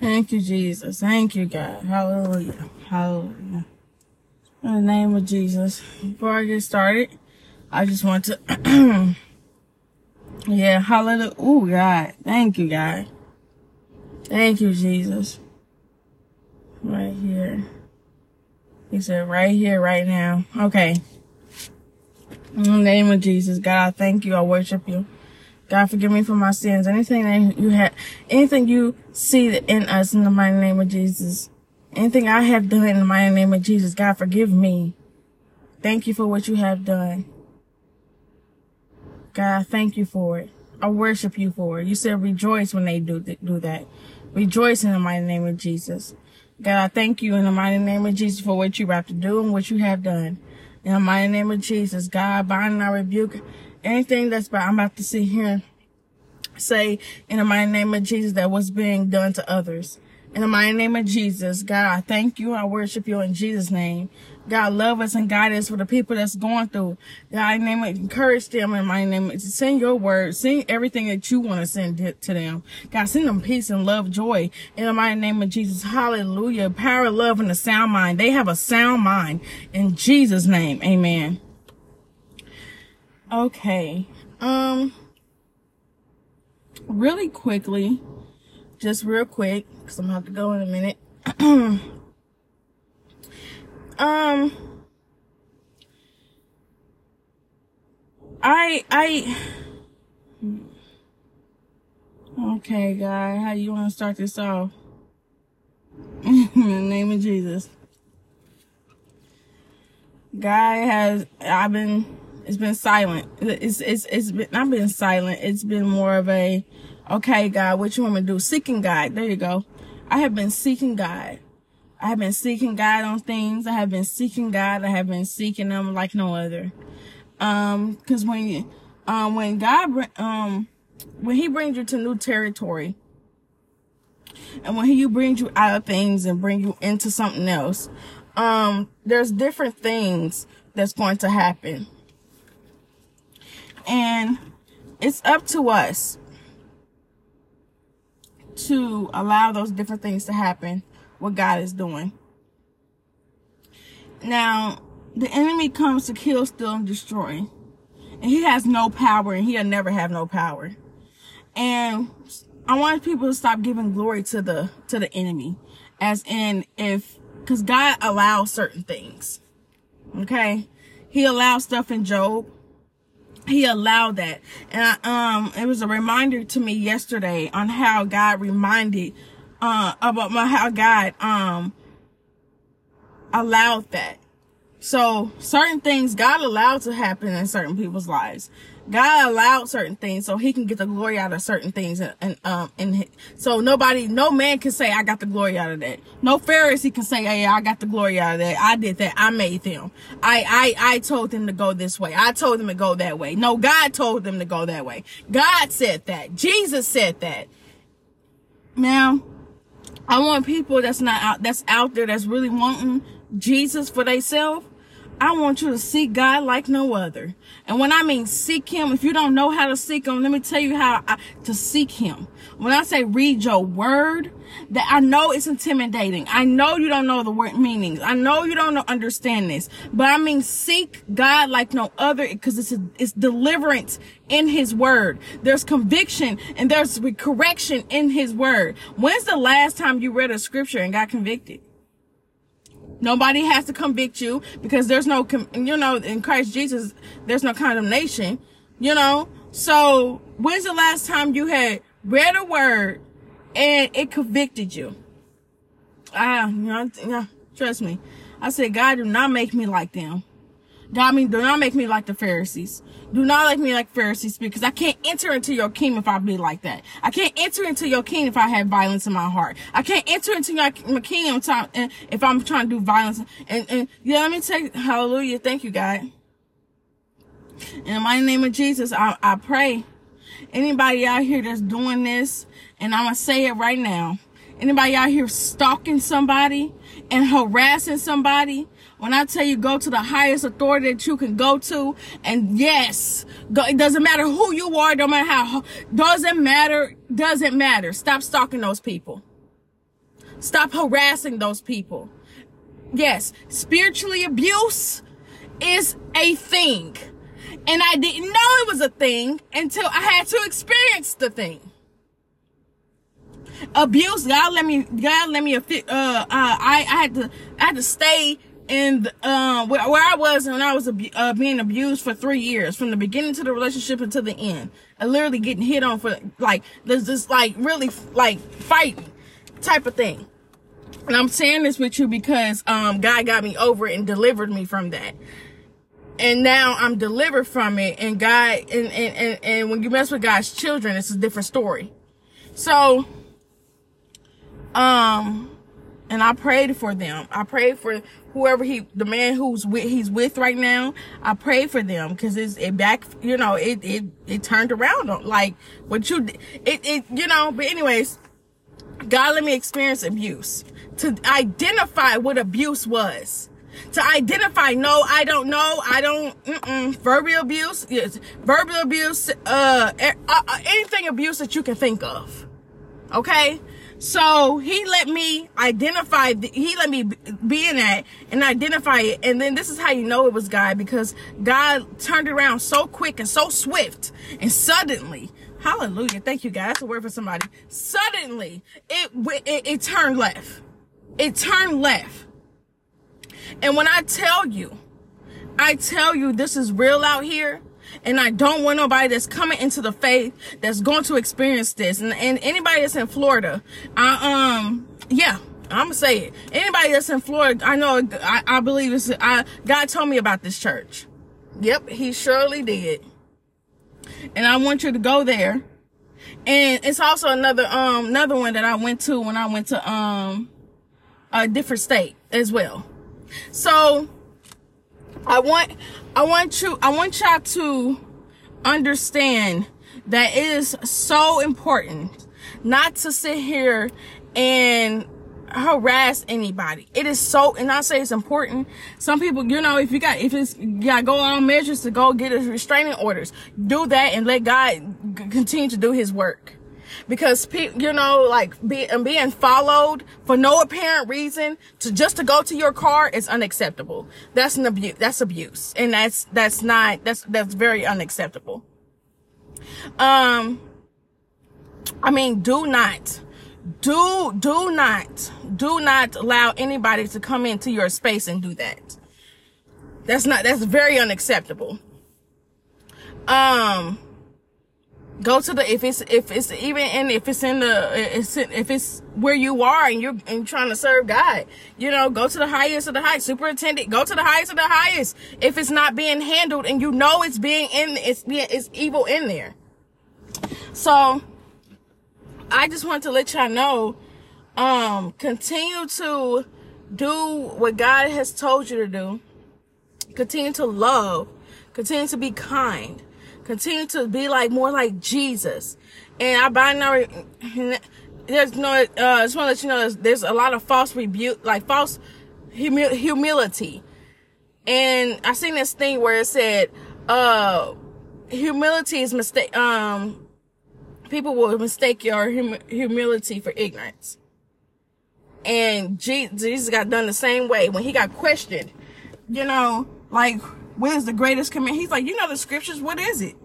Thank you, Jesus. Thank you, God. Hallelujah. Hallelujah. In the name of Jesus. Before I get started, I just want to, yeah, hallelujah. Oh, God. Thank you, God. Thank you, Jesus. Right here. He said, right here, right now. Okay. In the name of Jesus, God, I thank you. I worship you. God, forgive me for my sins. Anything that you have, anything you see in us in the mighty name of Jesus. Anything I have done in the mighty name of Jesus, God, forgive me. Thank you for what you have done. God, thank you for it. I worship you for it. You said rejoice when they do, do that. Rejoice in the mighty name of Jesus. God, I thank you in the mighty name of Jesus for what you're about to do and what you have done. In the mighty name of Jesus, God, bind and I rebuke anything that's about, I'm about to see here say in the mighty name of Jesus that was being done to others. In the mighty name of Jesus, God, I thank you. I worship you in Jesus' name. God, love us and guide us for the people that's going through. God, name, encourage them in my name. Send your word. Send everything that you want to send to them. God, send them peace and love, joy in the mighty name of Jesus. Hallelujah. Power, love, and a sound mind. They have a sound mind in Jesus' name. Amen. Okay. Um, really quickly, just real quick, because I'm to have to go in a minute. um, I, I, okay, guy, how you want to start this off? in the name of Jesus. Guy has, I've been, it's been silent. It's, it's, it's been, not been silent. It's been more of a, okay, God, what you want me to do? Seeking God. There you go. I have been seeking God. I have been seeking God on things. I have been seeking God. I have been seeking them like no other. Um, cause when you, um, when God, um, when he brings you to new territory, and when he brings you out of things and bring you into something else, um, there's different things that's going to happen. And it's up to us to allow those different things to happen, what God is doing. Now, the enemy comes to kill, steal, and destroy. And he has no power and he'll never have no power. And I want people to stop giving glory to the to the enemy. As in if because God allows certain things. Okay? He allows stuff in Job he allowed that. And I, um, it was a reminder to me yesterday on how God reminded, uh, about my, how God, um, allowed that. So certain things God allowed to happen in certain people's lives. God allowed certain things so he can get the glory out of certain things. And, and um, and so nobody, no man can say, I got the glory out of that. No Pharisee can say, Hey, I got the glory out of that. I did that. I made them. I, I, I told them to go this way. I told them to go that way. No, God told them to go that way. God said that. Jesus said that. Now, I want people that's not out, that's out there that's really wanting Jesus for themselves I want you to seek God like no other. And when I mean seek Him, if you don't know how to seek Him, let me tell you how I, to seek Him. When I say read your word, that I know it's intimidating. I know you don't know the word meanings. I know you don't know, understand this, but I mean seek God like no other because it's a, it's deliverance in His word. There's conviction and there's correction in His word. When's the last time you read a scripture and got convicted? Nobody has to convict you because there's no, you know, in Christ Jesus, there's no condemnation, you know? So when's the last time you had read a word and it convicted you? Ah, you know, trust me. I said, God, do not make me like them. God, I mean, do not make me like the Pharisees. Do not make me like Pharisees because I can't enter into your kingdom if I be like that. I can't enter into your kingdom if I have violence in my heart. I can't enter into your kingdom if I'm trying to do violence. And, and yeah, let me take, hallelujah. Thank you, God. In my name of Jesus, I, I pray anybody out here that's doing this, and I'm going to say it right now. Anybody out here stalking somebody and harassing somebody when I tell you go to the highest authority that you can go to, and yes, go, it doesn't matter who you are, don't matter how, doesn't matter, doesn't matter. Stop stalking those people. Stop harassing those people. Yes, spiritually abuse is a thing. And I didn't know it was a thing until I had to experience the thing. Abuse, God let me, God let me, uh, uh, I, I had to, I had to stay in, uh, where, where I was when I was uh, being abused for three years, from the beginning to the relationship until the end. and literally getting hit on for, like, there's this, like, really, like, fighting type of thing. And I'm saying this with you because, um, God got me over it and delivered me from that and now I'm delivered from it. And God, and, and, and, and when you mess with God's children, it's a different story. So, um, and I prayed for them. I prayed for whoever he, the man who's with, he's with right now. I prayed for them because it's, it back, you know, it, it, it turned around on, like what you, it, it, you know, but anyways, God let me experience abuse to identify what abuse was to identify no i don't know i don't mm-mm. verbal abuse yes verbal abuse uh, uh, uh, anything abuse that you can think of okay so he let me identify he let me be in that and identify it and then this is how you know it was god because god turned around so quick and so swift and suddenly hallelujah thank you God. that's a word for somebody suddenly it, it, it turned left it turned left and when I tell you, I tell you this is real out here. And I don't want nobody that's coming into the faith that's going to experience this. And, and anybody that's in Florida, I, um, yeah, I'm gonna say it. Anybody that's in Florida, I know, I, I believe it's, I, God told me about this church. Yep, he surely did. And I want you to go there. And it's also another, um, another one that I went to when I went to, um, a different state as well. So I want I want you I want y'all to understand that it is so important not to sit here and harass anybody. It is so, and I say it's important. Some people, you know, if you got, if it's, you got go on measures to go get his restraining orders, do that and let God continue to do his work because you know like be, being followed for no apparent reason to just to go to your car is unacceptable. That's an abuse that's abuse. And that's that's not that's that's very unacceptable. Um i mean do not do do not do not allow anybody to come into your space and do that. That's not that's very unacceptable. Um go to the if it's if it's even and if it's in the it's in, if it's where you are and you're and trying to serve God, you know, go to the highest of the high superintendent. Go to the highest of the highest if it's not being handled and you know it's being in it's being it's evil in there. So I just want to let y'all know, um, continue to do what God has told you to do. Continue to love. Continue to be kind Continue to be like more like Jesus. And I now. There's no. Uh, I just want to let you know there's, there's a lot of false rebuke, like false humi- humility. And I seen this thing where it said, uh, humility is mistake. Um, people will mistake your hum- humility for ignorance. And Jesus got done the same way when he got questioned. You know, like what is the greatest command? He's like, you know the scriptures, what is it?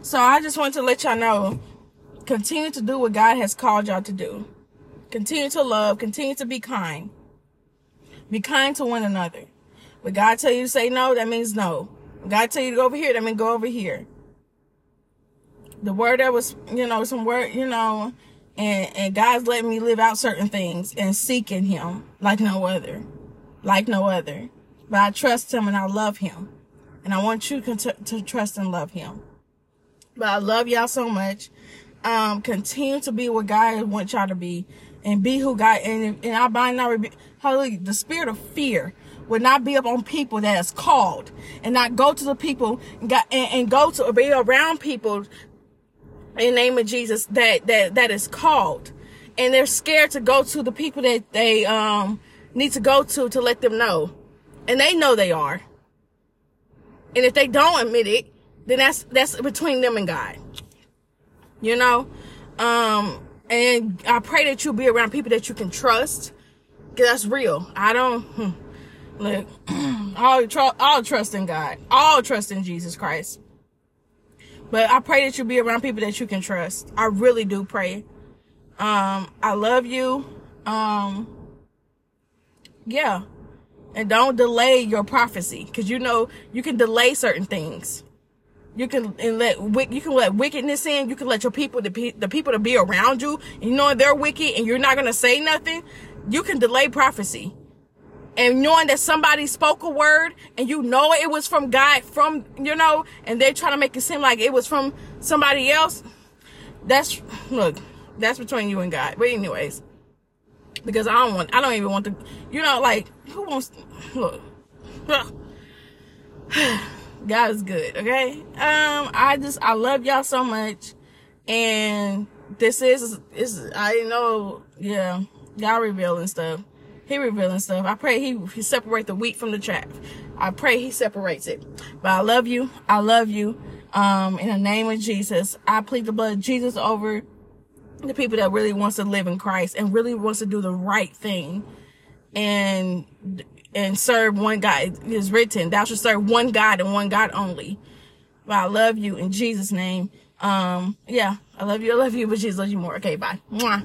So I just want to let y'all know, continue to do what God has called y'all to do. Continue to love, continue to be kind. Be kind to one another. When God tell you to say no, that means no. When God tell you to go over here, that means go over here. The word that was, you know, some word, you know, and, and God's letting me live out certain things and seeking him like no other. Like no other. But I trust him and I love him. And I want you to, to trust and love him. But I love y'all so much. Um, continue to be what God wants y'all to be and be who God, and, and I bind now, hallelujah, the spirit of fear will not be up on people that is called and not go to the people and, got, and, and go to or be around people in the name of Jesus that, that, that is called. And they're scared to go to the people that they, um, need to go to to let them know and they know they are. And if they don't admit it, then that's that's between them and God. You know? Um And I pray that you'll be around people that you can trust. Cause that's real. I don't, hmm, look, all, trust all trust in God. All trust in Jesus Christ. But I pray that you'll be around people that you can trust. I really do pray. Um, I love you. Um, yeah. And don't delay your prophecy. Cause you know, you can delay certain things. You can and let you can let wickedness in. You can let your people, the, the people to be around you, you know they're wicked, and you're not gonna say nothing. You can delay prophecy, and knowing that somebody spoke a word, and you know it was from God, from you know, and they're trying to make it seem like it was from somebody else. That's look, that's between you and God. But anyways, because I don't want, I don't even want to, you know, like who wants look. God is good, okay? Um, I just I love y'all so much. And this is is I know, yeah, God revealing stuff. He revealing stuff. I pray he he separate the wheat from the chaff. I pray he separates it. But I love you. I love you. Um, in the name of Jesus, I plead the blood of Jesus over the people that really wants to live in Christ and really wants to do the right thing. And and serve one God. It is written, thou shalt serve one God and one God only. But I love you in Jesus' name. Um, yeah, I love you. I love you, but Jesus loves you more. Okay, bye. Mwah.